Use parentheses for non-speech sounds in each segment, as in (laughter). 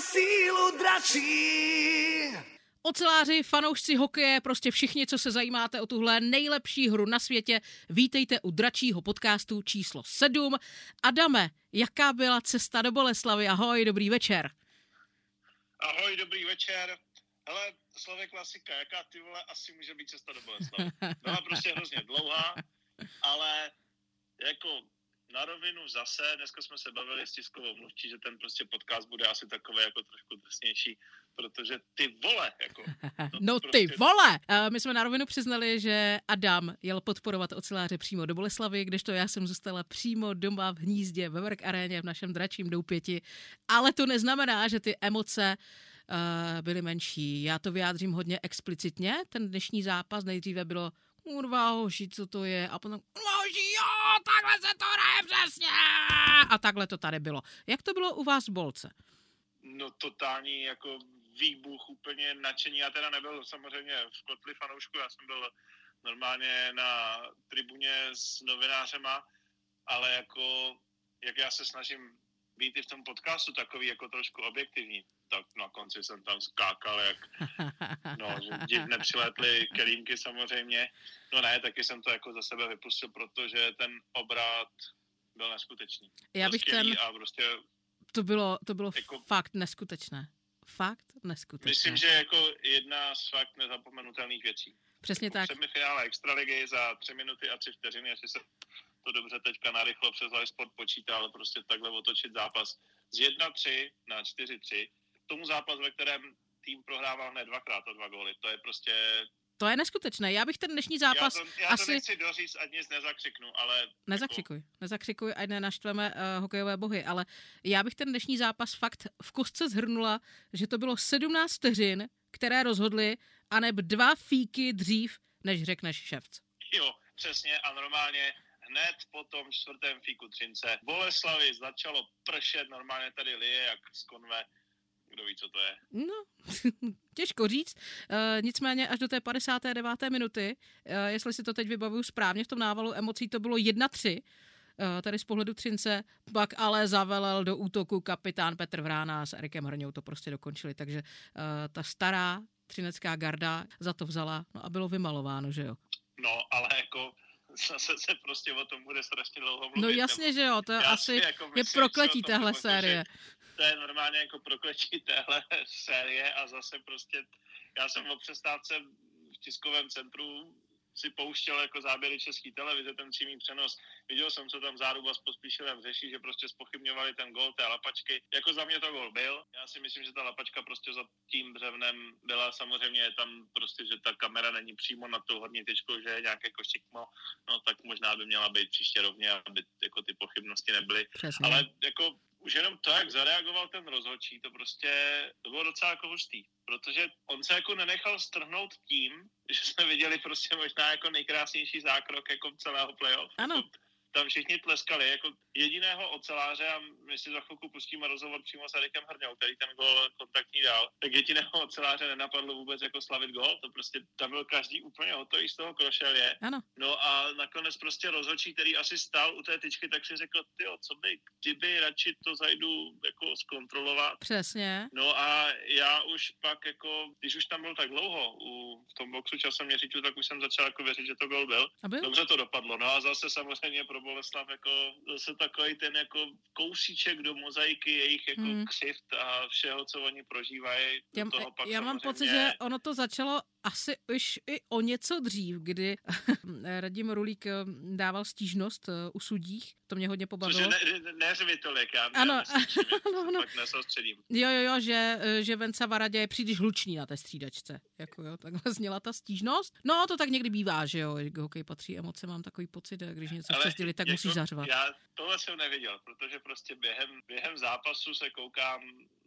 sílu dračí. Oceláři, fanoušci hokeje, prostě všichni, co se zajímáte o tuhle nejlepší hru na světě, vítejte u dračího podcastu číslo 7. Adame, jaká byla cesta do Boleslavy? Ahoj, dobrý večer. Ahoj, dobrý večer. Hele, slově klasika, jaká ty vole asi může být cesta do Boleslavy? Byla prostě hrozně dlouhá, ale jako na rovinu zase, dneska jsme se bavili s tiskovou mluvčí, že ten prostě podcast bude asi takový jako trošku drsnější, protože ty vole, jako. (laughs) No prostě... ty vole! Uh, my jsme na rovinu přiznali, že Adam jel podporovat oceláře přímo do Boleslavy, kdežto já jsem zůstala přímo doma v hnízdě ve Work Aréně v našem dračím doupěti, ale to neznamená, že ty emoce uh, byly menší. Já to vyjádřím hodně explicitně. Ten dnešní zápas nejdříve bylo kurva hoši, co to je? A potom, hoši, jo, takhle se to hraje přesně! A takhle to tady bylo. Jak to bylo u vás v Bolce? No totální jako výbuch, úplně nadšení. Já teda nebyl samozřejmě v kotli fanoušku, já jsem byl normálně na tribuně s novinářema, ale jako, jak já se snažím být i v tom podcastu takový jako trošku objektivní, tak na konci jsem tam skákal, jak no, (laughs) že divně přiletly kelímky samozřejmě. No ne, taky jsem to jako za sebe vypustil, protože ten obrat byl neskutečný. Já bych ten... A prostě to bylo, to bylo jako, fakt neskutečné. Fakt neskutečné. Myslím, že jako jedna z fakt nezapomenutelných věcí. Přesně jako tak. Semifinále Extraligy za tři minuty a tři vteřiny, jestli se to dobře teďka narychlo přes Live Sport počítá, ale prostě takhle otočit zápas z 1-3 na 4-3 tomu zápasu, ve kterém tým prohrával hned dvakrát o dva góly. To je prostě... To je neskutečné. Já bych ten dnešní zápas já to, já asi... to nechci doříct, ať nic nezakřiknu, ale... Nezakřikuj, jako... nezakřikuj, ať nenaštveme uh, hokejové bohy, ale já bych ten dnešní zápas fakt v kostce zhrnula, že to bylo 17 vteřin, které rozhodly, aneb dva fíky dřív, než řekneš ševc. Jo, přesně a normálně hned po tom čtvrtém fíku Třince Boleslavy začalo pršet, normálně tady lije jak z konve kdo ví, co to je. No, (laughs) těžko říct. E, nicméně až do té 59. minuty, e, jestli si to teď vybavuju správně, v tom návalu emocí to bylo 1-3, e, tady z pohledu Třince, pak ale zavelel do útoku kapitán Petr Vrána s Erikem Hrňou to prostě dokončili, takže e, ta stará třinecká garda za to vzala no a bylo vymalováno, že jo? No, ale jako (laughs) zase se prostě o tom bude strašně dlouho mluvit. No jasně, nebo... že jo, to je asi jako je prokletí téhle série. To je normálně jako prokletí téhle (laughs) série a zase prostě, já jsem o přestávce v tiskovém centru si pouštěl jako záběry české televize, ten přímý přenos. Viděl jsem, co tam Záruba s Pospíšilem řeší, že prostě spochybňovali ten gol té lapačky. Jako za mě to gol byl. Já si myslím, že ta lapačka prostě za tím břevnem byla samozřejmě je tam prostě, že ta kamera není přímo na tou horní tyčkou, že je nějaké košikmo, no tak možná by měla být příště rovně, aby jako ty pochybnosti nebyly. Přesně. Ale jako už jenom to, jak zareagoval ten rozhodčí, to prostě, to bylo docela jako hustý, protože on se jako nenechal strhnout tím, že jsme viděli prostě možná jako nejkrásnější zákrok jako celého playoff. Ano. Tam všichni tleskali, jako jediného oceláře, a my si za chvilku pustíme rozhovor přímo s Arikem Hrňou, který ten gol kontaktní dál, tak jediného oceláře nenapadlo vůbec jako slavit gol, to prostě tam byl každý úplně hotový z toho krošelě. Ano. No a nakonec prostě rozhodčí, který asi stál u té tyčky, tak si řekl, ty co by, kdyby radši to zajdu jako zkontrolovat. Přesně. No a já už pak jako, když už tam byl tak dlouho u, v tom boxu časem měřičů, tak už jsem začal jako věřit, že to gol byl. A byl? Dobře to dopadlo. No a zase samozřejmě pro Boleslav jako zase takový ten jako kousíček do mozaiky jejich jako Hmm. křivt a všeho, co oni prožívají. Já, toho pak já mám pocit, že ono to začalo asi už i o něco dřív, kdy (laughs) Radim Rulík eh, dával stížnost eh, u sudích. To mě hodně Cože pobavilo. ne, ne, neřvi tolik, já Ano. pak (laughs) nesoustředím. Jo, jo, jo, že, eh, že Venca Varadě je příliš hlučný na té střídačce. Jako jo, takhle zněla ta stížnost. No, to tak někdy bývá, že jo, hokej patří emoce, mám takový pocit, když něco chceš dělit, tak jako musíš zařvat. Já tohle jsem neviděl, protože prostě během, během zápasu se koukám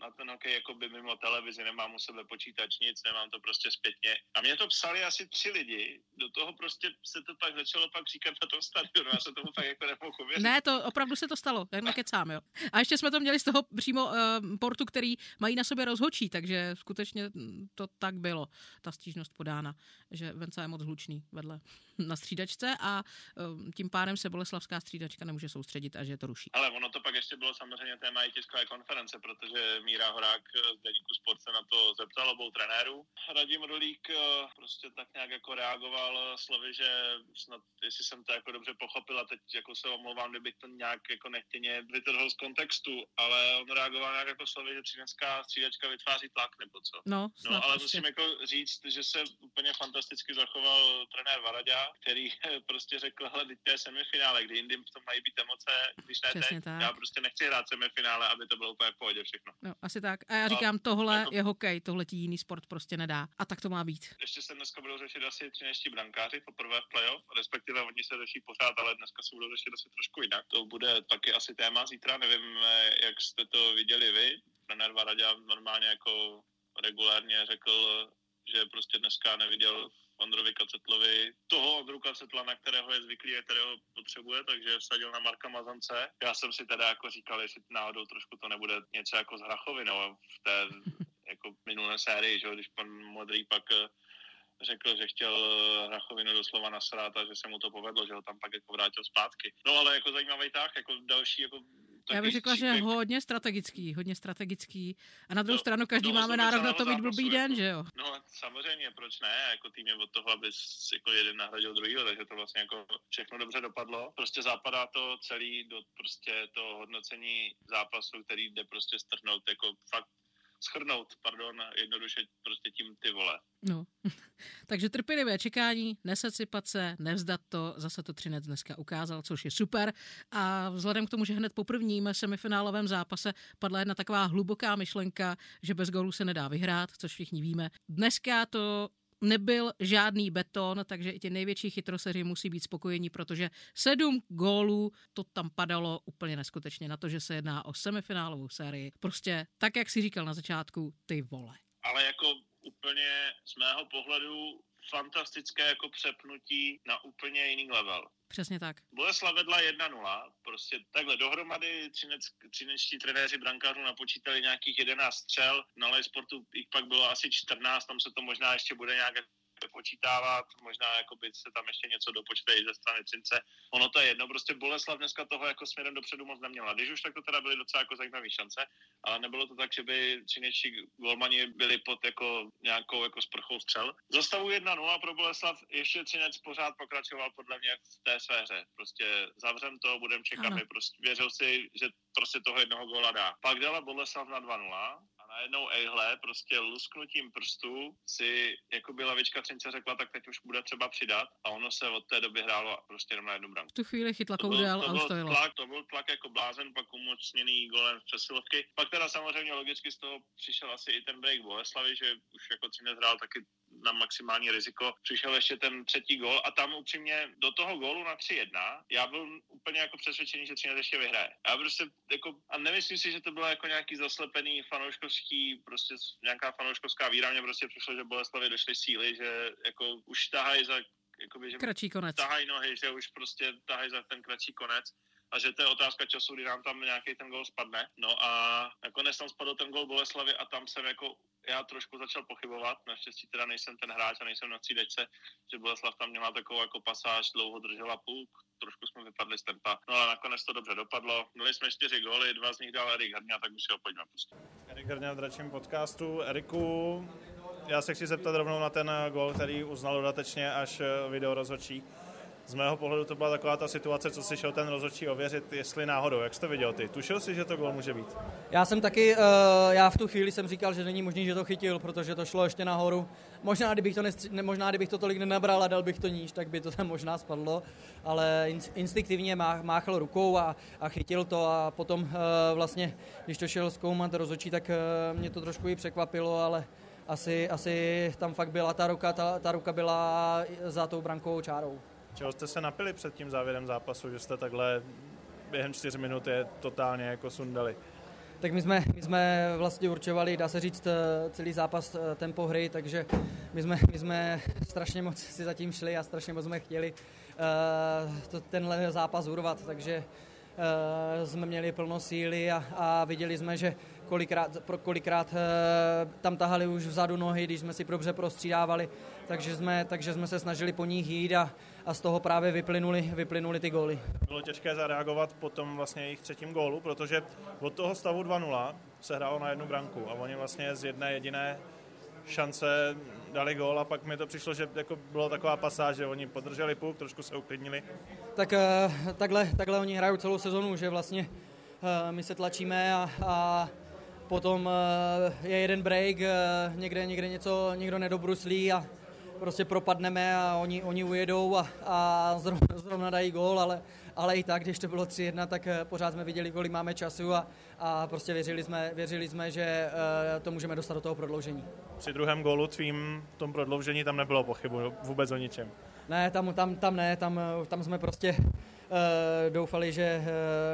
na ten hokej jako by mimo televizi, nemám u sebe počítač nic, nemám to prostě zpětně. A mě to psali asi tři lidi, do toho prostě se to pak začalo pak říkat na tom stadionu, já se tomu tak jako nemohu uvěřit. Ne, to opravdu se to stalo, tak nekecám, jo. A ještě jsme to měli z toho přímo uh, portu, který mají na sobě rozhočí, takže skutečně to tak bylo, ta stížnost podána, že Venca je moc hlučný vedle (laughs) na střídačce a uh, tím pádem se boleslavská střídačka nemůže soustředit a že to ruší. Ale ono to pak ještě bylo samozřejmě téma i tiskové konference, protože Míra Horák z Deníku Sport se na to zeptal obou trenérů. Radim Rolík prostě tak nějak jako reagoval slovy, že snad, jestli jsem to jako dobře pochopil a teď jako se omlouvám, kdybych to nějak jako nechtěně vytrhl z kontextu, ale on reagoval nějak jako slovy, že třinecká střídačka vytváří tlak nebo co. No, no ale musím jako říct, že se úplně fantasticky zachoval trenér Varadě, který prostě řekl, hele, teď je semifinále, kdy jindy v tom mají být emoce, když ne Přesně teď. tak. Já prostě nechci hrát semifinále, aby to bylo úplně v pohodě všechno. No, asi tak. A já říkám, tohle jako... je hokej, tohle ti jiný sport prostě nedá. A tak to má být. Ještě se dneska budou řešit asi třineští brankáři poprvé v playoff, respektive oni se řeší pořád, ale dneska se budou řešit asi trošku jinak. To bude taky asi téma zítra, nevím, jak jste to viděli vy. Trenér Varadě normálně jako regulárně řekl, že prostě dneska neviděl Ondrovi Kacetlovi toho Ondru Kacetla, na kterého je zvyklý a kterého potřebuje, takže vsadil na Marka Mazance. Já jsem si teda jako říkal, jestli náhodou trošku to nebude něco jako z Hrachovinou v té jako minulé sérii, že když pan Modrý pak eh, řekl, že chtěl eh, Hrachovinu doslova nasrát a že se mu to povedlo, že ho tam pak jako vrátil zpátky. No ale jako zajímavý tah, jako další jako já bych řekla, že hodně strategický, hodně strategický. A na druhou no, stranu každý no, máme nárok na to mít blbý den, jako, že jo? No samozřejmě, proč ne? Jako tým je od toho, aby jako jeden nahradil druhýho, takže to vlastně jako všechno dobře dopadlo. Prostě zapadá to celý do prostě toho hodnocení zápasu, který jde prostě strhnout jako fakt schrnout, pardon, jednoduše prostě tím ty vole. No, (laughs) takže trpělivé čekání, nesesypat se, nevzdat to, zase to Třinec dneska ukázal, což je super. A vzhledem k tomu, že hned po prvním semifinálovém zápase padla jedna taková hluboká myšlenka, že bez gólu se nedá vyhrát, což všichni víme. Dneska to nebyl žádný beton, takže i ti největší chytroseři musí být spokojení, protože sedm gólů, to tam padalo úplně neskutečně na to, že se jedná o semifinálovou sérii. Prostě tak, jak si říkal na začátku, ty vole. Ale jako úplně z mého pohledu fantastické jako přepnutí na úplně jiný level. Přesně tak. Boleslav vedla 1-0, prostě takhle dohromady třinec, třinečtí trenéři brankářů napočítali nějakých 11 střel, na sportu jich pak bylo asi 14, tam se to možná ještě bude nějak počítávat, možná jako by se tam ještě něco dopočte i ze strany Třince. Ono to je jedno, prostě Boleslav dneska toho jako směrem dopředu moc neměla. Když už tak to teda byly docela jako zajímavé šance, ale nebylo to tak, že by třinečtí golmani byli pod jako nějakou jako sprchou střel. Zastavu 1-0 pro Boleslav, ještě Třinec pořád pokračoval podle mě v té své hře. Prostě zavřem to, budem čekat, prostě věřil si, že prostě toho jednoho góla dá. Pak dala Boleslav na 2-0 najednou ejhle, prostě lusknutím prstů si jako by lavička Třince řekla, tak teď už bude třeba přidat a ono se od té doby hrálo prostě jenom na jednu branku. V tu chvíli chytla koudel a už to jelo. Tlak, to byl tlak jako blázen, pak umocněný golem z přesilovky. Pak teda samozřejmě logicky z toho přišel asi i ten break Boleslavy, že už jako Třinec hrál taky na maximální riziko. Přišel ještě ten třetí gol a tam upřímně do toho gólu na 3-1 já byl úplně jako přesvědčený, že Třinec ještě vyhraje. Já prostě jako, a nemyslím si, že to bylo jako nějaký zaslepený fanouškovský, prostě nějaká fanouškovská víra, mně prostě přišlo, že Boleslavě došly síly, že jako už tahají za jakoby, že kratší konec. Tahají nohy, že už prostě tahají za ten kratší konec a že to je otázka času, kdy nám tam nějaký ten gol spadne. No a nakonec tam spadl ten gol Boleslavy a tam jsem jako já trošku začal pochybovat, naštěstí teda nejsem ten hráč a nejsem na střídečce, že Boleslav tam měla takovou jako pasáž, dlouho držela půl, trošku jsme vypadli z tempa. No ale nakonec to dobře dopadlo. Měli jsme čtyři góly, dva z nich dal Erik Hrňa, tak už si ho pojďme pustit. Erik Hrňa v dračím podcastu. Eriku, já se chci zeptat rovnou na ten gól, který uznal dodatečně až video rozhodčí z mého pohledu to byla taková ta situace, co si šel ten rozhodčí ověřit, jestli náhodou. Jak jsi to viděl ty? Tušil jsi, že to gol může být? Já jsem taky, uh, já v tu chvíli jsem říkal, že není možný, že to chytil, protože to šlo ještě nahoru. Možná, kdybych to, nestři- ne, možná, kdybych to tolik nenabral a dal bych to níž, tak by to tam možná spadlo, ale in- instinktivně má, máchl rukou a, a chytil to a potom uh, vlastně, když to šel zkoumat rozhodčí, tak uh, mě to trošku i překvapilo, ale asi, asi tam fakt byla ta ruka, ta, ta ruka byla za tou brankovou čárou. Čeho jste se napili před tím závěrem zápasu, že jste takhle během čtyř minut je totálně jako sundali? Tak my jsme, my jsme vlastně určovali, dá se říct, celý zápas tempo hry, takže my jsme, my jsme strašně moc si zatím šli a strašně moc jsme chtěli uh, to, tenhle zápas urvat, takže uh, jsme měli plno síly a, a viděli jsme, že kolikrát, pro kolikrát e, tam tahali už vzadu nohy, když jsme si dobře prostřídávali, takže jsme, takže jsme se snažili po nich jít a, a z toho právě vyplynuli, vyplynuli ty góly. Bylo těžké zareagovat po tom vlastně jejich třetím gólu, protože od toho stavu 2-0 se hrálo na jednu branku a oni vlastně z jedné jediné šance dali gól a pak mi to přišlo, že jako bylo taková pasáž, že oni podrželi puk, trošku se uklidnili. Tak eh, takhle, takhle oni hrají celou sezonu, že vlastně eh, my se tlačíme a, a potom eh, je jeden break, někde, někde něco, někdo nedobruslí a prostě propadneme a oni, oni ujedou a, a zrovna, zrovna dají gól, ale, ale i tak, když to bylo 3-1, tak pořád jsme viděli, kolik máme času a, a prostě věřili jsme, věřili jsme, že to můžeme dostat do toho prodloužení. Při druhém gólu tvým tom prodloužení tam nebylo pochybu vůbec o ničem. Ne, tam, tam, tam ne, tam, tam jsme prostě doufali, že,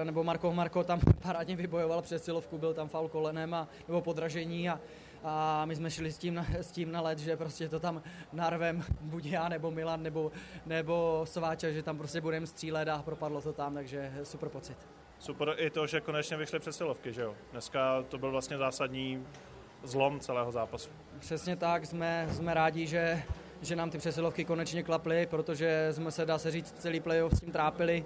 nebo Marko Marko tam parádně vybojoval přes silovku, byl tam faul kolenem a, nebo podražení a, a my jsme šli s tím, na, s tím na let, že prostě to tam narvem buď já nebo Milan nebo, nebo Sváča, že tam prostě budeme střílet a propadlo to tam, takže super pocit. Super i to, že konečně vyšly přesilovky, že jo? Dneska to byl vlastně zásadní zlom celého zápasu. Přesně tak, jsme, jsme rádi, že, že nám ty přesilovky konečně klaply, protože jsme se, dá se říct, celý playoff s tím trápili,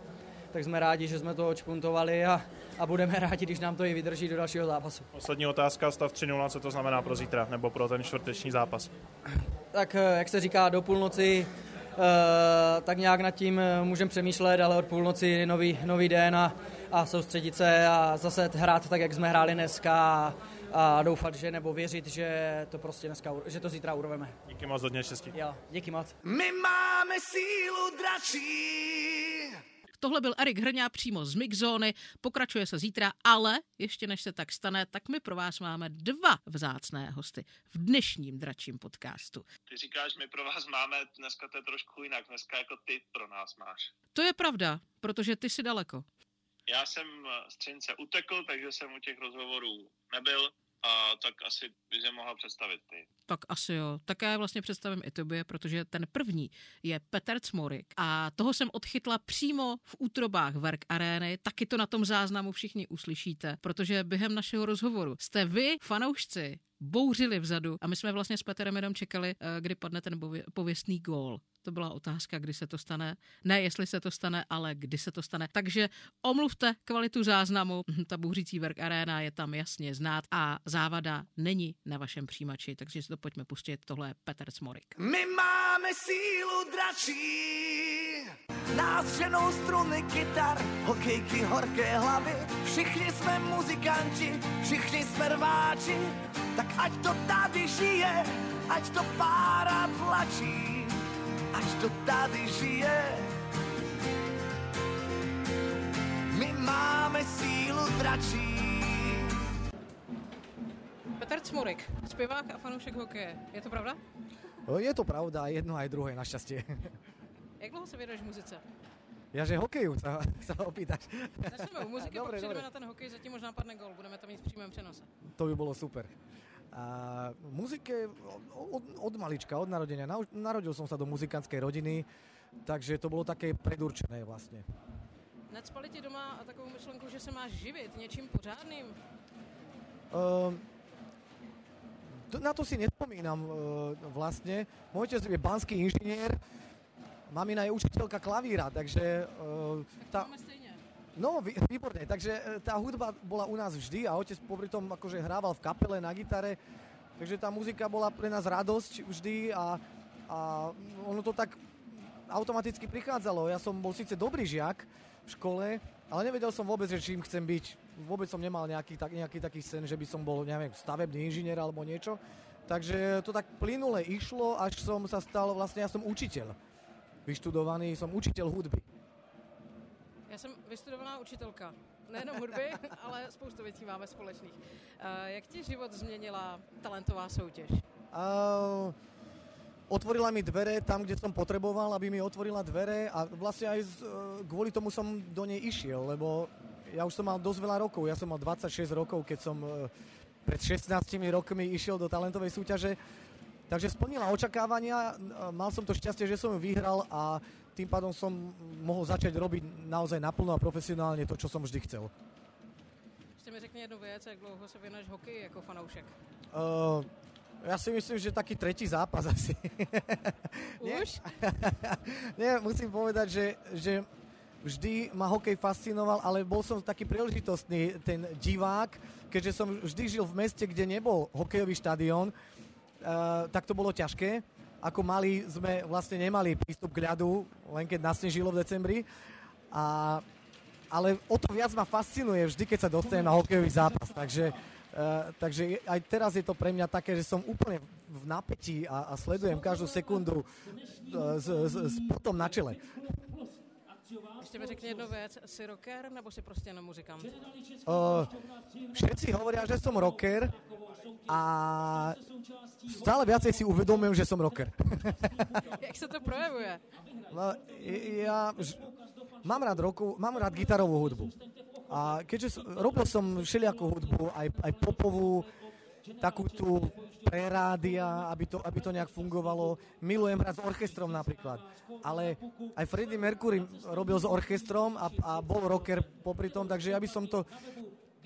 tak jsme rádi, že jsme to očpuntovali a, a budeme rádi, když nám to i vydrží do dalšího zápasu. Poslední otázka, stav 3-0, co to znamená pro zítra nebo pro ten čtvrteční zápas? Tak eh, jak se říká, do půlnoci Uh, tak nějak nad tím eh, můžeme přemýšlet, ale od půlnoci nový, nový den a, a soustředit se a zase hrát tak, jak jsme hráli dneska a, a doufat, že nebo věřit, že to prostě dneska, že to zítra urveme. Díky moc, hodně štěstí. Jo, díky moc. My máme sílu dračí. Tohle byl Erik Hrňá přímo z Mixzóny, pokračuje se zítra, ale ještě než se tak stane, tak my pro vás máme dva vzácné hosty v dnešním dračím podcastu. Ty říkáš, my pro vás máme, dneska to je trošku jinak, dneska jako ty pro nás máš. To je pravda, protože ty jsi daleko. Já jsem z Třince utekl, takže jsem u těch rozhovorů nebyl, a tak asi by se mohla představit ty. Tak asi jo. Tak já vlastně představím i tobě, protože ten první je Petr Cmorik a toho jsem odchytla přímo v útrobách Verk Arény. Taky to na tom záznamu všichni uslyšíte, protože během našeho rozhovoru jste vy, fanoušci, bouřili vzadu a my jsme vlastně s Petrem jenom čekali, eh, kdy padne ten pověstný gól. To byla otázka, kdy se to stane. Ne, jestli se to stane, ale kdy se to stane. Takže omluvte kvalitu záznamu. (laughs) Ta bouřící Verk Arena je tam jasně znát a závada není na vašem přijímači, takže si to pojďme pustit. Tohle je Petr Smorik. My máme sílu dračí. Nás ženou struny kytar, hokejky, horké hlavy. Všichni jsme muzikanti, všichni jsme rváči. Tak ať to tady žije, ať to pára tlačí ať to tady žije. My máme sílu dračí. Petr Cmorik, zpěvák a fanoušek hokeje. Je to pravda? Je to pravda, jedno aj druhé, našťastie. Jak dlouho se věnuješ muzice? Ja, že hokeju sa, sa opýtaš. Začneme u muziky, dobre, pak dobre. na ten hokej, zatím možná padne gol, budeme to mít v přímém přenose. To by bolo super. A muzike od, od malička, od narodenia. Narodil som sa do muzikantskej rodiny, takže to bolo také predurčené vlastne. Necpali ti doma takovou myšlenku, že se máš živit něčím pořádným? Uh, na to si nespomínam uh, vlastne. Môj otec je banský inžinier, mamina je učiteľka klavíra, takže... Uh, tak tá... No, výborne, takže e, tá hudba bola u nás vždy a otec popri tom akože hrával v kapele na gitare, takže tá muzika bola pre nás radosť vždy a, a ono to tak automaticky prichádzalo. Ja som bol síce dobrý žiak v škole, ale nevedel som vôbec, že čím chcem byť. Vôbec som nemal nejaký, tak, nejaký taký sen, že by som bol, neviem, stavebný inžinier alebo niečo. Takže to tak plynule išlo, až som sa stal, vlastne ja som učiteľ. Vyštudovaný som učiteľ hudby. Já jsem vystudovaná učitelka. Nejenom hudby, (laughs) ale spoustu věcí máme společných. Uh, jak ti život změnila talentová soutěž? Uh, otvorila mi dvere tam, kde som potreboval, aby mi otvorila dvere a vlastne aj z, uh, kvôli tomu som do nej išiel, lebo ja už som mal dosť veľa rokov. Ja som mal 26 rokov, keď som uh, pred 16 rokmi išiel do talentovej súťaže. Takže splnila očakávania, mal som to šťastie, že som ju vyhral a tým pádom som mohol začať robiť naozaj naplno a profesionálne to, čo som vždy chcel. Ještě mi řekni jednu věc, jak dlouho se věnuješ hokeji jako fanoušek? Uh, ja si myslím, že taký tretí zápas asi. (laughs) Už? (laughs) Nie, musím povedať, že, že vždy ma hokej fascinoval, ale bol som taký príležitostný ten divák, keďže som vždy žil v meste, kde nebol hokejový štadión, uh, tak to bolo ťažké. Ako mali sme vlastne nemali prístup k ľadu, len keď nasnežilo v decembri. A, ale o to viac ma fascinuje vždy, keď sa dostanem na hokejový zápas. Takže, uh, takže aj teraz je to pre mňa také, že som úplne v napätí a, a sledujem každú sekundu uh, s, s, s potom na čele. Ještě mi řekni jednu věc, jsi rocker nebo jsi prostě jenom muzikant? Uh, všetci hovoria, že som rocker a stále viacej si uvedomujem, že som rocker. (laughs) Jak se to projevuje? No, ja ž, mám rád roku, mám rád gitarovú hudbu. A keďže som, robil som všelijakú hudbu, aj, aj popovú, takú tú pre rádia, aby to, aby to nejak fungovalo. Milujem hrať s orchestrom napríklad. Ale aj Freddie Mercury robil s orchestrom a, a bol rocker popri tom, takže ja by som to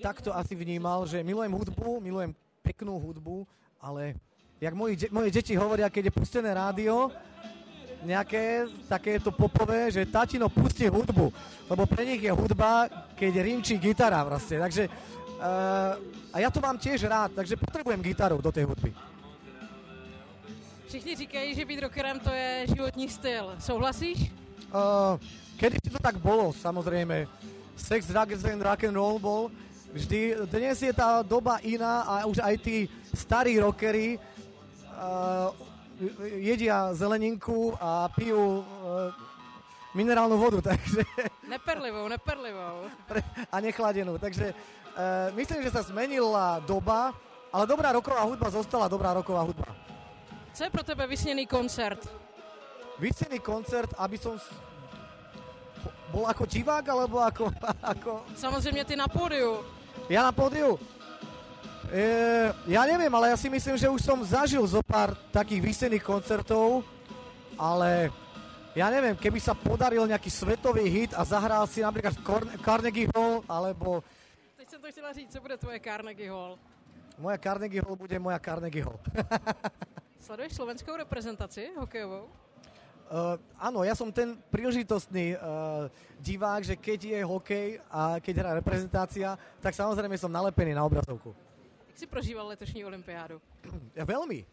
takto asi vnímal, že milujem hudbu, milujem peknú hudbu, ale jak moji, moje deti hovoria, keď je pustené rádio, nejaké takéto popové, že tatino pusti hudbu, lebo pre nich je hudba, keď rinčí gitara proste. Takže uh, a ja to mám tiež rád, takže potrebujem gitaru do tej hudby. Všichni říkají, že být rockerem to je životní styl. Souhlasíš? Uh, kedy si to tak bolo, samozrejme. Sex, drugs and rock and roll bol vždy. Dnes je tá doba iná a už aj tí starí rockery uh, jedia zeleninku a pijú uh, minerálnu vodu, (laughs) takže Neperlivou, neperlivou. (laughs) a nechladenú. Takže uh, myslím, že sa zmenila doba, ale dobrá roková hudba zostala dobrá roková hudba. Co je pro tebe vysněný koncert? Vycený koncert, aby som bol ako divák, alebo ako, (laughs) ako Samozřejmě ty na pódiu. Ja na pódiu? E, ja neviem, ale ja si myslím, že už som zažil zo pár takých výstených koncertov, ale ja neviem, keby sa podaril nejaký svetový hit a zahral si Corn- Carnegie Hall, alebo Teď jsem to chtěla říct, co bude tvoje Carnegie Hall. moja Carnegie Hall bude moja Carnegie Hall. (laughs) Sleduješ slovenskou reprezentaci hokejovou? Uh, áno, ja som ten príležitostný uh, divák, že keď je hokej a keď hrá reprezentácia, tak samozrejme som nalepený na obrazovku. Jak jsi prožíval letošní olympiádu? Ja, veľmi.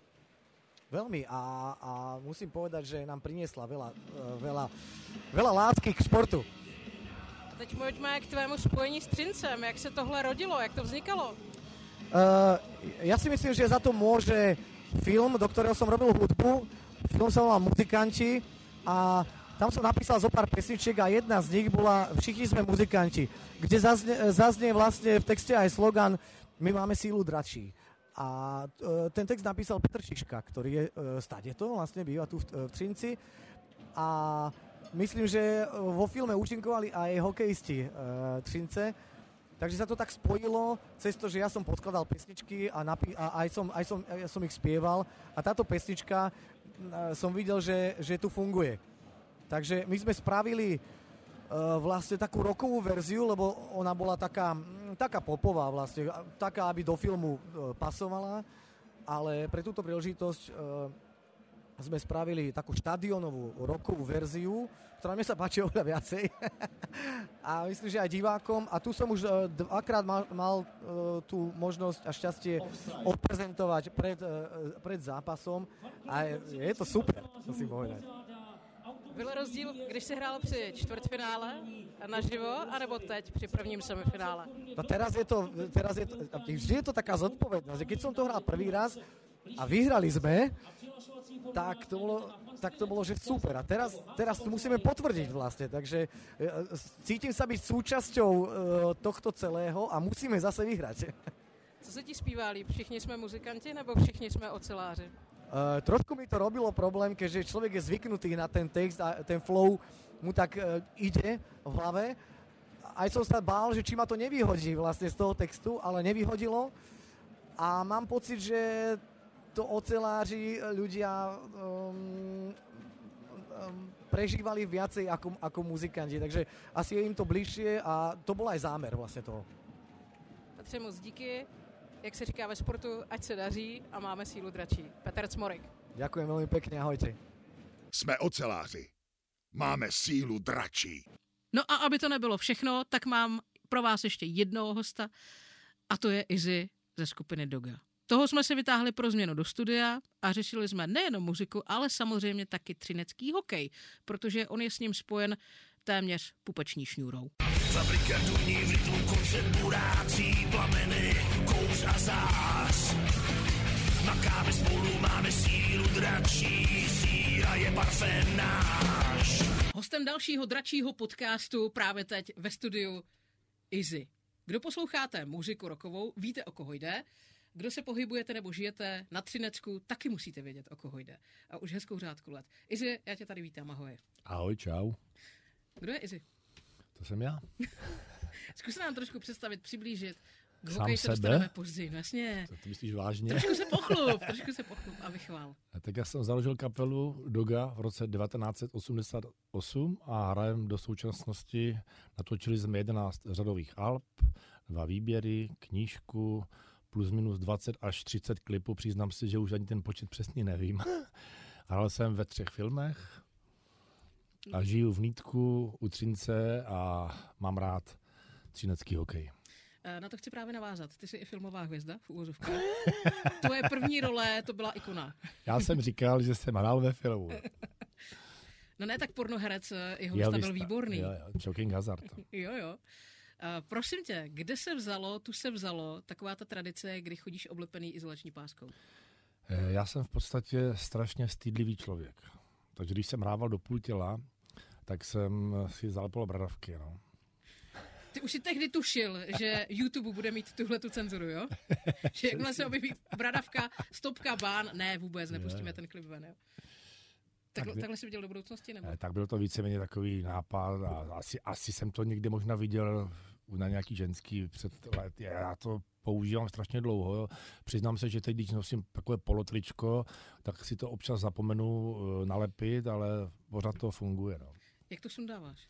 Veľmi. A, a musím povedať, že nám priniesla veľa, eh, veľa, veľa lásky k športu. Teď pojďme k tvému spojení s Trincem. Jak se tohle rodilo? Jak to vznikalo? Uh, ja si myslím, že za to môže film, do ktorého som robil hudbu. Film sa volal Muzikanti a tam som napísal zo pár pesničiek a jedna z nich bola Všichni sme muzikanti, kde zaznie, zaznie vlastne v texte aj slogan My máme sílu dračí. A uh, ten text napísal Petr Šiška, ktorý je uh, stadeto, vlastne býva tu v, v Třinci. A myslím, že uh, vo filme účinkovali aj hokejisti uh, Třince, Takže sa to tak spojilo cez to, že ja som podkladal pesničky a, a aj, som, aj som, ja som ich spieval. A táto pesnička m, som videl, že, že tu funguje. Takže my sme spravili uh, vlastne takú rokovú verziu, lebo ona bola taká, mm, taká popová vlastne, taká, aby do filmu uh, pasovala, ale pre túto príležitosť uh, sme spravili takú štadionovú rokovú verziu, ktorá mne sa páči oveľa viacej. (laughs) a myslím, že aj divákom. A tu som už uh, dvakrát mal, mal uh, tú možnosť a šťastie odprezentovať pred, uh, pred zápasom. A je, je to super, musím povedať. Byl rozdíl, když jsi hrál při čtvrtfinále naživo, anebo teď při prvním semifinále? No teraz je to, teraz je to, vždy je to taká zodpovednosť, že keď som to hral prvý raz a vyhrali sme, tak to bolo, tak to bolo že super. A teraz, teraz to musíme potvrdiť vlastne, takže e, cítim sa byť súčasťou e, tohto celého a musíme zase vyhrať. (laughs) Co se ti zpívá líp? Všichni jsme muzikanti nebo všichni jsme oceláři? Uh, trošku mi to robilo problém, keďže človek je zvyknutý na ten text a ten flow mu tak uh, ide v hlave. Aj som sa bál, že či ma to nevyhodí vlastne z toho textu, ale nevyhodilo. A mám pocit, že to oceláři ľudia um, um, prežívali viacej ako, ako muzikanti, takže asi je im to bližšie a to bol aj zámer vlastne toho. Petře, moc díky. Jak se říká ve sportu, ať se daří a máme sílu dračí. Petr Cmorik. Ďakujem veľmi pekne, ahojte. Jsme oceláři. Máme sílu dračí. No a aby to nebylo všechno, tak mám pro vás ještě jednoho hosta a to je Izzy ze skupiny Doga. Toho jsme si vytáhli pro změnu do studia a řešili jsme nejenom muziku, ale samozřejmě taky třinecký hokej, protože on je s ním spojen téměř pupeční šňůrou. Fabrika duní v rytmu koncert burácí plameny, kouř a zář. Makáme spolu, máme sílu dračí, síra je parfém náš. Hostem dalšího dračího podcastu právě teď ve studiu Izzy. Kdo posloucháte muziku rokovou, víte, o koho jde. Kdo se pohybujete nebo žijete na Třinecku, taky musíte vědět, o koho jde. A už hezkou řádku let. Izzy, já tě tady vítám, ahoj. Ahoj, čau. Kdo je Izzy? To jsem já. (laughs) Zkus nám trošku představit, přiblížit. K Sám hokeji se sebe? dostaneme později, no jasně. To ty myslíš vážně? Trošku se pochlup, trošku se pochlup a vychvál. A Tak já jsem založil kapelu Doga v roce 1988 a hrajem do současnosti. Natočili jsme 11 řadových alb, dva výběry, knížku, plus minus 20 až 30 klipů. Přiznám si, že už ani ten počet přesně nevím. (laughs) Hrál jsem ve třech filmech a žiju v Nítku u Třince a mám rád třinecký hokej. Eh, Na to chci právě navázat. Ty jsi i filmová hvězda v úvozovkách. (laughs) Tvoje první role, to byla ikona. Já jsem říkal, že jsem hrál ve filmu. No ne, tak pornoherec, eh, jeho byl Jistá. výborný. Jo, jo, Choking Hazard. (laughs) Jo, jo. Prosím tě, kde se vzalo, tu se vzalo taková ta tradice, kdy chodíš oblepený izolační páskou? Eh, Já jsem v podstatě strašně stýdlivý člověk. Takže když jsem hrával do půl těla, tak jsem si zalepil bradavky. No. Ty už si tehdy tušil, že YouTube bude mít tuhle tu cenzuru, jo? (laughs) Že jakmile se objeví bradavka, stopka, bán, ne, vůbec, nepustíme ten klip ven, jo? Tak, Tak- takhle jsi viděl do budoucnosti, nebo? Eh, Tak byl to víceméně takový nápad a asi, asi jsem to někde možná viděl na nějaký ženský před let. Já to používám strašně dlouho. Jo. Přiznám se, že teď, když nosím takové polotričko, tak si to občas zapomenu eh, nalepit, ale pořád to funguje. No. Jak to sundáváš?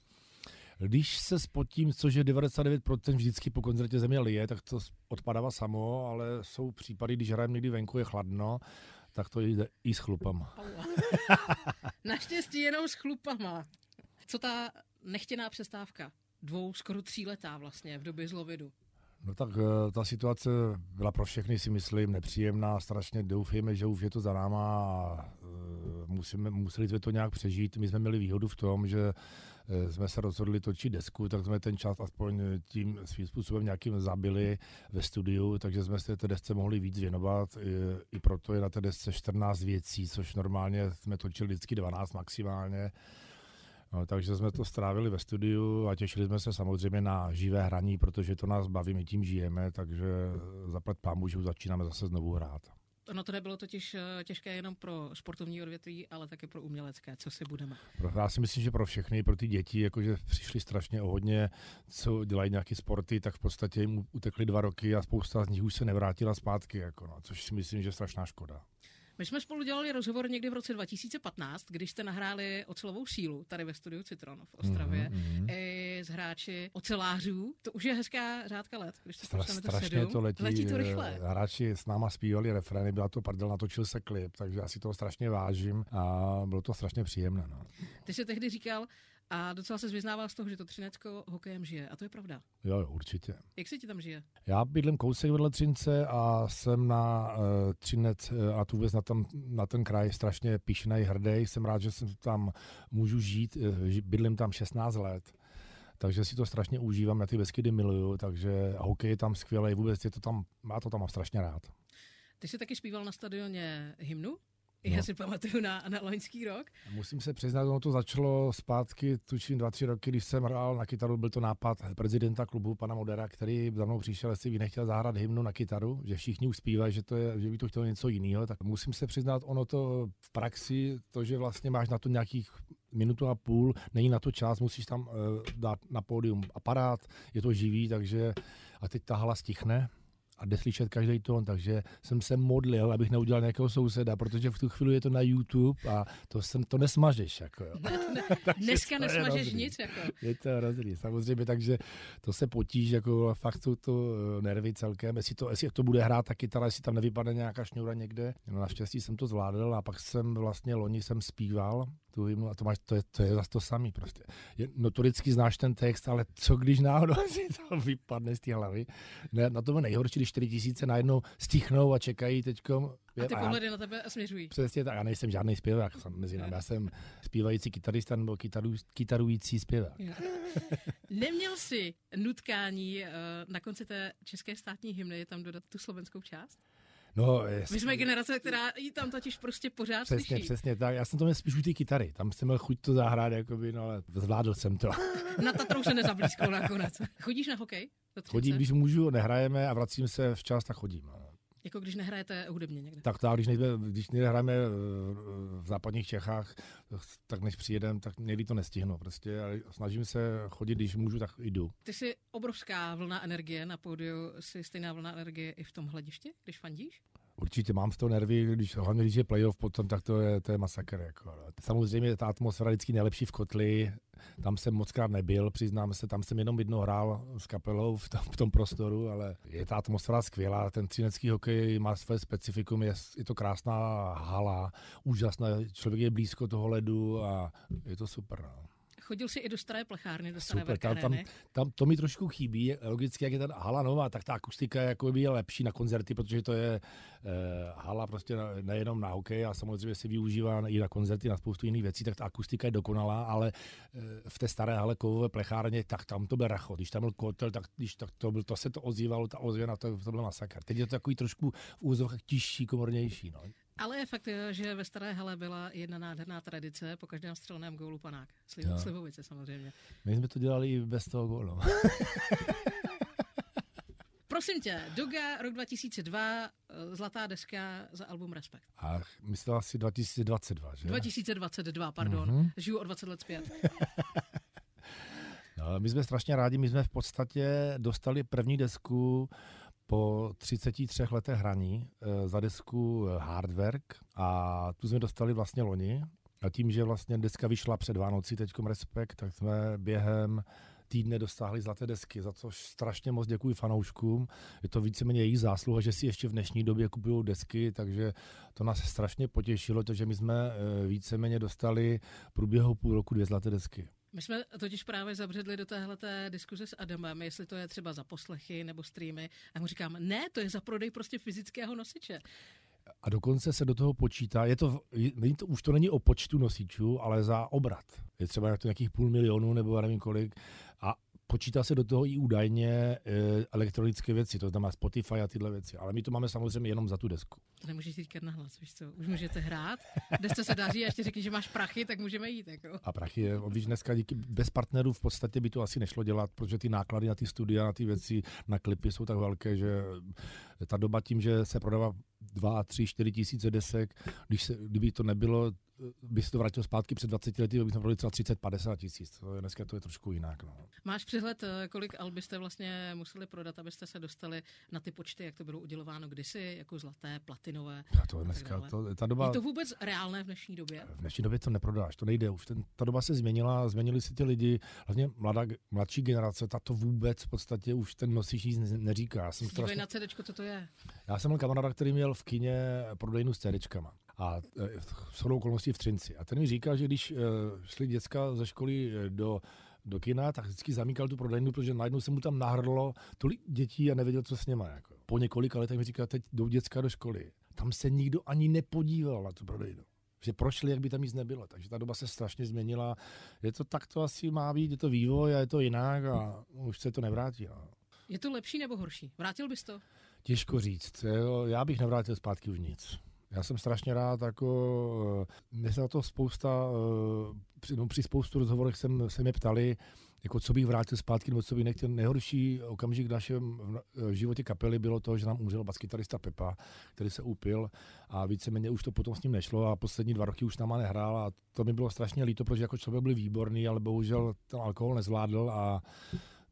Když se spotím, což je 99% vždycky po koncertě země lije, tak to odpadává samo, ale jsou případy, když hrajeme někdy venku, je chladno, tak to jde i s chlupama. (laughs) Naštěstí jenom s chlupama. Co ta nechtěná přestávka? Dvou, skoro tříletá vlastně v době zlovidu. No tak eh, ta situace byla pro všechny, si myslím, nepříjemná. Strašně doufejme, že už je to za náma a eh, musíme, museli jsme to nějak přežít. My jsme měli výhodu v tom, že eh, jsme se rozhodli točit desku, tak jsme ten čas aspoň tím svým způsobem nějakým zabili ve studiu, takže jsme se té desce mohli víc věnovat. I, I proto je na té desce 14 věcí, což normálně jsme točili vždycky 12 maximálně. No, takže jsme to strávili ve studiu a těšili jsme se samozřejmě na živé hraní, protože to nás baví, my tím žijeme, takže zaplet pámu, že začínáme zase znovu hrát. Ono to nebylo totiž eh, těžké jenom pro sportovní odvětví, ale také pro umělecké, co si budeme. Já si myslím, že pro všechny, pro ty děti, jakože přišli strašně o hodně, co dělají nějaké sporty, tak v podstatě jim utekly dva roky a spousta z nich už se nevrátila zpátky, jako no, což si myslím, že je strašná škoda. My jsme spolu dělali rozhovor někdy v roce 2015, když jste nahráli ocelovou sílu tady ve studiu Citron v Ostravě Mhm, i s hráči ocelářů. To už je hezká řádka let, když to Stra, strašně sedm. to letí. letí to eh, rychle. Hráči s náma zpívali refrény, byla to pardel, natočil se klip, takže já si toho strašně vážím a bylo to strašně příjemné. No. Ty jsi tehdy říkal, a docela se vyznával z toho, že to Třinecko hokejem žije. A to je pravda. Jo, jo, určitě. Jak se ti tam žije? Já bydlím kousek vedle Třince a jsem na uh, Třinec uh, a tu vůbec na, tam, na ten kraj strašně píšnej, hrdý. Jsem rád, že jsem tam můžu žít. Uh, bydlím tam 16 let. Takže si to strašně užívám, já ty Beskydy miluju, takže hokej je tam skvělý, vůbec je to tam, já to tam mám strašně rád. Ty jsi taky zpíval na stadioně hymnu? Já No. si pamatuju na, na loňský rok. Musím se přiznat, ono to začalo zpátky, tuším dva, tři roky, když jsem hrál na kytaru, byl to nápad prezidenta klubu, pana Modera, který za mnou přišel, jestli by nechtěl zahrát hymnu na kytaru, že všichni už zpívají, že, to je, že by to chtělo něco jiného, tak musím se přiznat, ono to v praxi, to, že vlastně máš na to nějakých minutu a půl, není na to čas, musíš tam uh, dát na pódium aparát, je to živý, takže a teď ta hala stichne a jde slyšet každý tón, takže jsem se modlil, abych neudělal nějakého souseda, protože v tu chvíli je to na YouTube a to, jsem, to nesmažeš. Jako, jo. Ne, ne, (laughs) dneska nesmažeš nic. Jako. Je to hrozný, samozřejmě, takže to se potíž, jako fakt jsou to eh, nervy celkem, jestli to, jestli to bude hrát ta kytara, jestli tam nevypadne nějaká šňůra někde. No, naštěstí jsem to zvládl a pak jsem vlastně loni jsem zpíval tu hymnu a to, máš, to, je, to je zase to samý prostě. Je, notoricky znáš ten text, ale co když náhodou (laughs) si to vypadne z té hlavy. Ne, na tom je nejhorší, když 4 tisíce najednou stichnou a čekají teďkom. A ty pohledy na tebe směřují. Přesně tak, já nejsem žádný zpěvák mezi námi, já jsem zpívající kytarista nebo kytaru, kytarující zpěvák. (laughs) Neměl jsi nutkání uh, na konci té české státní hymny tam dodat tu slovenskou část? No, jest... My jsme generace, která ji tam totiž prostě pořád Přesně, slyší. přesně tak. Já jsem to měl spíš u ty kytary. Tam jsem měl chuť to zahrát, jakoby, no, ale zvládl jsem to. (laughs) Na Tatrou se nezablízkou nakonec. Chodíš na hokej? Chodím, když můžu, nehrajeme a vracím se včas, tak chodím. No. Jako když nehrajete hudebně někde? Tak to, když, nejde, když nehrajeme v západních Čechách, tak než přijedem, tak někdy to nestihnu. Prostě ale snažím se chodit, když můžu, tak jdu. Ty jsi obrovská vlna energie na pódiu, jsi stejná vlna energie i v tom hledišti, když fandíš? Určitě mám z toho nervy, když, hlavně když je playoff potom, tak to je, to je masakr. Jako. No. Samozřejmě ta atmosféra vždycky nejlepší v kotli, tam jsem moc krát nebyl, přiznám se, tam jsem jenom jednou hrál s kapelou v tom, v tom prostoru, ale je ta atmosféra skvělá, ten třinecký hokej má své specifikum, je, je to krásná hala, úžasná, člověk je blízko toho ledu a je to super. No. Chodil jsi i do staré plechárny, do staré Super, tam, tam, tam, to mi trošku chybí. Logicky, jak je ta hala nová, tak ta akustika je, jako je lepší na koncerty, protože to je eh, hala prostě nejenom na hokej a samozřejmě se využívá i na koncerty, na spoustu jiných věcí, tak ta akustika je dokonalá, ale eh, v té staré hale kovové plechárně, tak tam to byl racho. Když tam byl kotel, tak, když, tak to, byl, to se to ozývalo, ta ozvěna, to, to byl masakr. Teď je to takový trošku v úzovkách tižší, komornější. No. Ale je fakt, že ve Staré hale byla jedna nádherná tradice po každém střelném gólu panák. Sliv, Slivovice samozřejmě. My jsme to dělali i bez toho gólu. (laughs) Prosím tě, Doga, rok 2002, eh, zlatá deska za album Respekt. Ach, myslel asi 2022, že? 2022, pardon. Mm-hmm. Žiju o 20 let zpět. (laughs) no, my jsme strašně rádi, my jsme v podstatě dostali první desku po 33 letech hraní e, za desku eh, Hardwork a tu jsme dostali vlastně loni. A tím, že vlastně deska vyšla před Vánocí, teďkom Respekt, tak jsme během týdne dostáhli zlaté desky, za což strašně moc děkuji fanouškům. Je to víceméně jejich zásluha, že si ještě v dnešní době kupují desky, takže to nás strašně potěšilo, protože my jsme eh, víceméně dostali v průběhu půl roku dvě zlaté desky. My jsme totiž právě zabředli do téhle diskuze s Adamem, jestli to je třeba za poslechy nebo streamy. A mu říkám, ne, to je za prodej prostě fyzického nosiče. A dokonce se do toho počítá, je to, není to, už to není o počtu nosičů, ale za obrat. Je třeba to nějakých půl milionu nebo nevím kolik. A počítá se do toho i údajně e, elektronické věci, to znamená Spotify a tyhle věci. Ale my to máme samozřejmě jenom za tu desku. To nemůžeš říkat nahlas, víš co? Už můžete hrát, desce se daří a ještě řekni, že máš prachy, tak můžeme jít. Jako. A prachy je, víš, dneska díky, bez partnerů v podstatě by to asi nešlo dělat, protože ty náklady na ty studia, na ty věci, na klipy jsou tak velké, že ta doba tím, že se prodává 2, 3, 4 tisíce desek, když se, kdyby to nebylo, by se to vrátil zpátky před 20 lety, by jsme prodali třeba 30-50 tisíc. Dneska to je trošku jinak. No. Máš přehled, eh, kolik al byste vlastně museli prodat, abyste se dostali na ty počty, jak to bylo udělováno kdysi, jako zlaté, platinové? A to dneska, to, ta doba, je to vůbec reálné v dneší době? V dnešní době to neprodáš, to nejde už. Ten, ta doba se změnila, změnili se ti lidi, hlavně mladá, mladší generace, ta to vůbec v podstatě už ten nosič nic neříká. Já jsem strašně... na CD, co to je? Já jsem byl kamarád, který měl v kině prodejnu s CDčkama a e, s okolností v Třinci. A ten mi říkal, že když e, šli děcka ze školy e, do do kina, tak vždycky zamíkal tu prodejnu, protože najednou se mu tam nahrlo tolik dětí a nevěděl, co s nimi. Jako. Po několika letech mi říkal, teď jdou děcka do školy. Tam se nikdo ani nepodíval na tu prodejnu. Že prošli, jak by tam nic nebylo. Takže ta doba se strašně změnila. Je to tak, to asi má být, je to vývoj a je to jinak a už se to nevrátí. No. Je to lepší nebo horší? Vrátil bys to? Těžko říct. Já bych nevrátil zpátky už nic. Já jsem strašně rád, jako, eh, mě se na to spousta, eh, při, no, při spoustu rozhovorech jsem, se mě ptali, jako co bych vrátil zpátky, nebo co bych nechtěl. Nejhorší okamžik v našem v životě kapely bylo to, že nám umřel baskytarista Pepa, který se upil a víceméně už to potom s ním nešlo a poslední dva roky už náma nehrál a to mi bylo strašně líto, protože jako člověk byl výborný, ale bohužel ten alkohol nezvládl a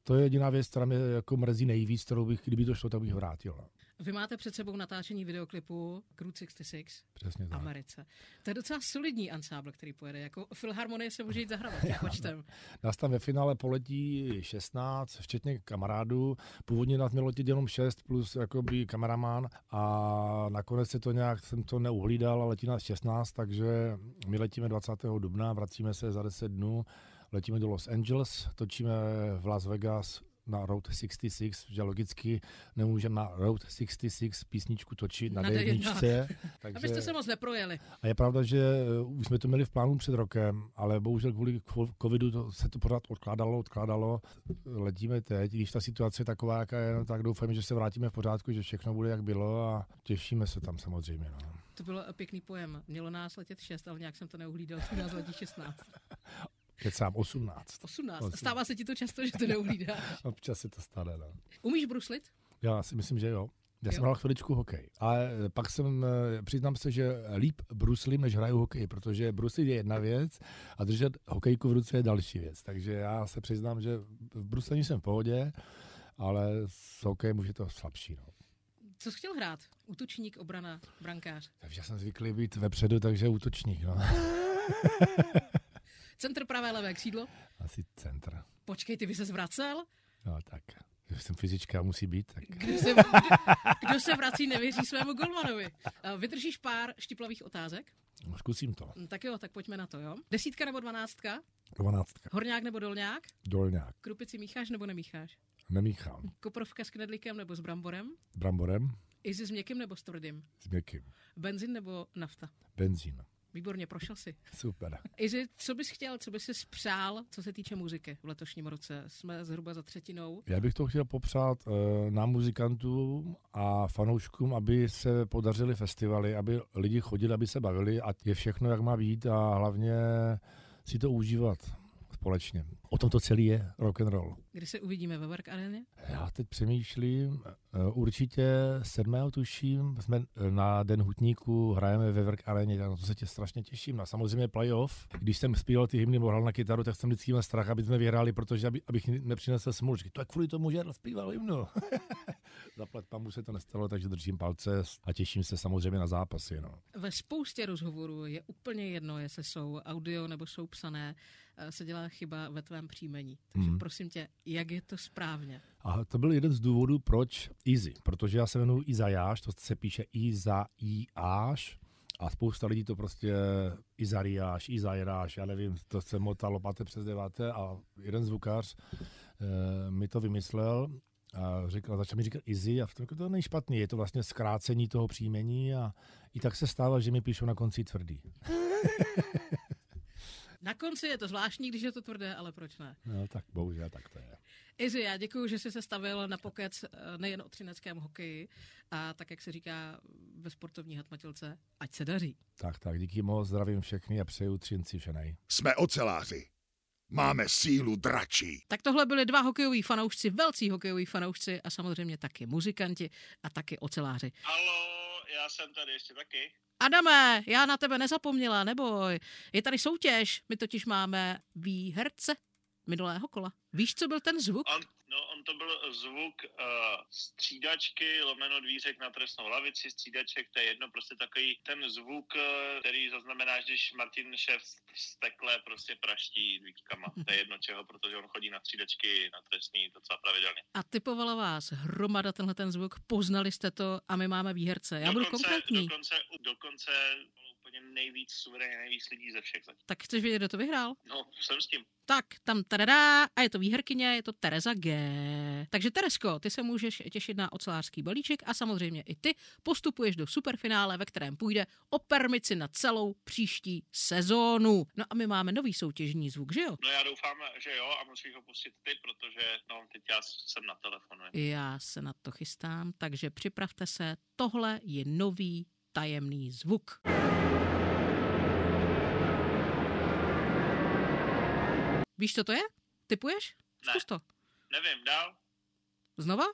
To je jediná věc, která mě jako mrzí nejvíc, kterou bych, kdyby to šlo, tak bych vrátil. no. Vy máte před sebou natáčení videoklipu Route 66 Přesně v tak. Americe. To je docela solidní ansábl, který pojede. Jako Filharmonie se může jít zahrabat (laughs) tím počtem. Nás tam ve finále poletí 16, včetně kamarádů. Původně nás mělo letět jenom 6 plus jakoby kameraman a nakonec se to nějak, jsem to neuhlídal, ale letí nás 16, takže my letíme 20. dubna, vracíme se za 10 dnů, letíme do Los Angeles, točíme v Las Vegas na Route 66, že logicky nemůžeme na Route 66 písničku točit na, Na na D1. jedničce. Abyste se moc neprojeli. A je pravda, že uh, už jsme to měli v plánu před rokem, ale bohužel kvůli covidu to, se to pořád odkládalo, odkládalo. Letíme teď, když ta situace je taková, jaká je, no, tak doufáme, že se vrátíme v pořádku, že všechno bude, jak bylo a těšíme se tam samozřejmě. No. To byl pěkný pojem. Mělo nás letět 6, ale nějak jsem to neuhlídal. Nás letí 16. (laughs) Kecám 18. 18. Stává se ti to často, že to neuhlídáš. (laughs) Občas se to stane. No. Umíš bruslit? Já si myslím, že jo. Já jsem Jo. hrál chviličku hokej, ale pak jsem, eh, přiznám se, že líp bruslím, než hraju hokej, protože bruslit je jedna věc a držet hokejku v ruce je další věc. Takže já se přiznám, že v bruslení jsem v pohodě, ale s hokejem už je to slabší. No. Co jsi chtěl hrát? Útočník, obrana, brankář. Takže já jsem zvyklý být vepředu, takže útočník. No. (laughs) Centr pravé, levé křídlo. Asi centr. Počkej, ty by se vracel? No tak, když jsem fyzička, musí být, tak Kdo se, kdo, kdo se vrací, nevěří svému golmanovi. A Vydržíš pár štiplavých otázek? no, zkusím to. Hm, Tak jo, tak pojďme na to, jo? Desítka nebo dvanáctka? Dvanáctka. Horňák nebo dolňák? Dolňák. Krupici mícháš nebo nemícháš? Nemíchám. Koprovka s knedlíkem nebo s bramborem? Bramborem Izi s měkkým nebo s tvrdým? s měkkým. Benzin nebo nafta? Benzín. Výborně, prošel si. Super. (laughs) Izi, co bys chtěl, co bys si spřál, co se týče muziky v letošním roce? Jsme zhruba za třetinou. Já bych to chtěl popřát uh, nám muzikantům a fanouškům, aby se podařily festivaly, aby lidi chodili, aby se bavili a je všechno, jak má být a hlavně si to užívat společně. O tom to celý je rock and roll. Kdy se uvidíme ve Work Areně? Já teď přemýšlím, eh, určitě 7. tuším, jsme eh, na Den hutníku, hrajeme ve Work Areně, na to se tě strašně těším. A samozřejmě playoff, když jsem zpíval ty hymny, hrál na kytaru, tak jsem vždycky měl strach, aby jsme vyhráli, protože aby, abych nepřinesl. Říkal, To je kvůli tomu, že zpíval hymnu. (laughs) Zaplat pamu se to nestalo, takže držím palce a těším se samozřejmě na zápasy. No. Ve spoustě rozhovorů je úplně jedno, jestli jsou audio nebo jsou psané, se dělá chyba ve tvém příjmení. Takže Mhm. prosím tě, jak je to správně? A to byl jeden z důvodů, proč Easy, protože já se jmenuji Izajáš, to se píše Izajáš a spousta lidí to prostě Izariáš, Izajráš, já nevím, to se motalo páté přes deváté a jeden zvukář e, mi to vymyslel a říkal, začal mi říkat Izzy a v tom, to není špatný, je to vlastně zkrácení toho příjmení a i tak se stává, že mi píšou na konci tvrdý. (laughs) Na konci je to zvláštní, když je to tvrdé, ale proč ne? No tak bohužel tak to je. Izzy, já děkuji, že jsi se stavil na pokec eh, nejen o třineckém hokeji a tak, jak se říká ve sportovní hatmatilce, ať se daří. Tak, tak, díky moc, zdravím všechny a přeju třinci všenej. Jsme oceláři. Máme sílu dračí. Tak tohle byli dva hokejoví fanoušci, velcí hokejoví fanoušci a samozřejmě taky muzikanti a taky oceláři. Halo, já jsem tady ještě taky. Adame, já na tebe nezapomněla, neboj. Je tady soutěž, my totiž máme výherce minulého kola. Víš, co byl ten zvuk? On, no, on to byl zvuk uh, střídačky, lomeno dvířek na trestnou lavici, střídaček, to je jedno, prostě takový ten zvuk, uh, který zaznamenáš, když Martin Šef stekle prostě praští dvířkama. To je jedno čeho, protože on chodí na střídačky na trestní docela pravidelně. A typovala vás hromada tenhle ten zvuk, poznali jste to a my máme výherce. Já budu konkrétní. Dokonce, dokonce úplně nejvíc suverénně, nejvíc lidí ze všech zatím. Tak chceš vědět, kdo to vyhrál? No, jsem s tím. Tak, tam tadadá, a je to výherkyně, je to Tereza G. Takže Teresko, ty se můžeš těšit na ocelářský balíček a samozřejmě i ty postupuješ do superfinále, ve kterém půjde o permici na celou příští sezónu. No a my máme nový soutěžní zvuk, že jo? No já doufám, že jo a musíš ho pustit ty, protože no, teď já jsem na telefonu. Já se na to chystám, takže připravte se, tohle je nový tajemný zvuk. Víš, co to je? Typuješ? Ne. Zkus to. Nevím, dál? Znova?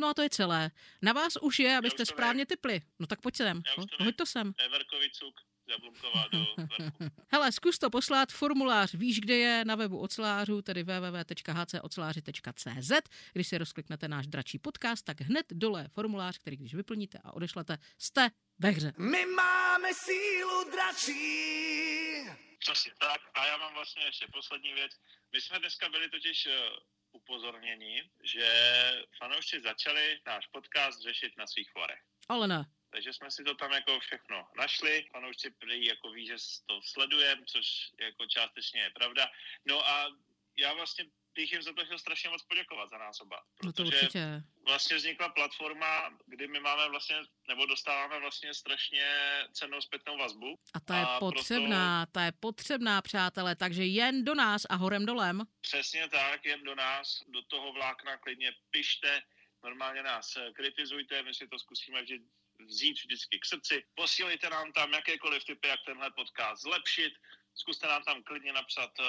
No a to je celé. Na vás už je, abyste už správně typli. No tak pojď sem. Ho- vím. Hoď to sem. Everkovi cuk. Jablunkova do Verku. (laughs) Hele, zkus to poslat, formulář víš, kde je, na webu ocelářů, tedy www.hcoceláři.cz. Když si rozkliknete náš dračí podcast, tak hned dole je formulář, který když vyplníte a odešlete, jste ve hře. My máme sílu dračí. Přesně tak. A já mám vlastně ještě poslední věc. My jsme dneska byli totiž eh, upozorněni, že fanoušci začali náš podcast řešit na svých forech. Ale ne. Takže jsme si to tam jako všechno našli. Fanoušci prý jako ví, že to sledujeme, což jako částečně je pravda. No a já vlastně bych jim za to chtěl strašně moc poděkovat za nás oba. No to Protože určitě. vlastně vznikla platforma, kdy my máme vlastně, nebo dostáváme vlastně strašně cennou zpětnou vazbu. A ta je A proto- potřebná, ta je potřebná, přátelé, takže jen do nás a horem dolem. Přesně tak, jen do nás, do toho vlákna klidně pište, normálně nás kritizujte, my si to zkusíme vždy vzít vždycky k srdci. Posílejte nám tam jakékoliv typy, jak tenhle podcast zlepšit. Zkuste nám tam klidně napsat uh,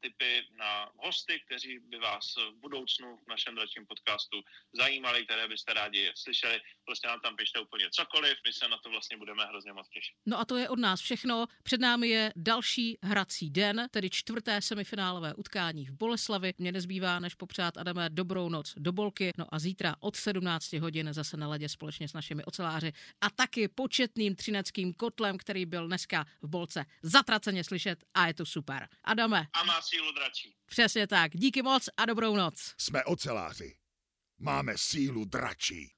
typy na hosty, kteří by vás v budoucnu v našem dalším podcastu zajímali, které byste rádi slyšeli. Prostě nám tam pište úplně cokoliv, my se na to vlastně budeme hrozně moc těšit. No a to je od nás všechno. Před námi je další hrací den, tedy čtvrté semifinálové utkání v Boleslavi. Mně nezbývá, než popřát Adame dobrou noc do bolky. No a zítra od 17 hodin zase na ledě společně s našimi oceláři a taky početným třineckým kotlem, který byl dneska v bolce zatraceně slyšet a je to super. Adame, A má sílu dračí. přesně tak. Díky moc a dobrou noc. Jsme oceláři. Máme sílu dračí.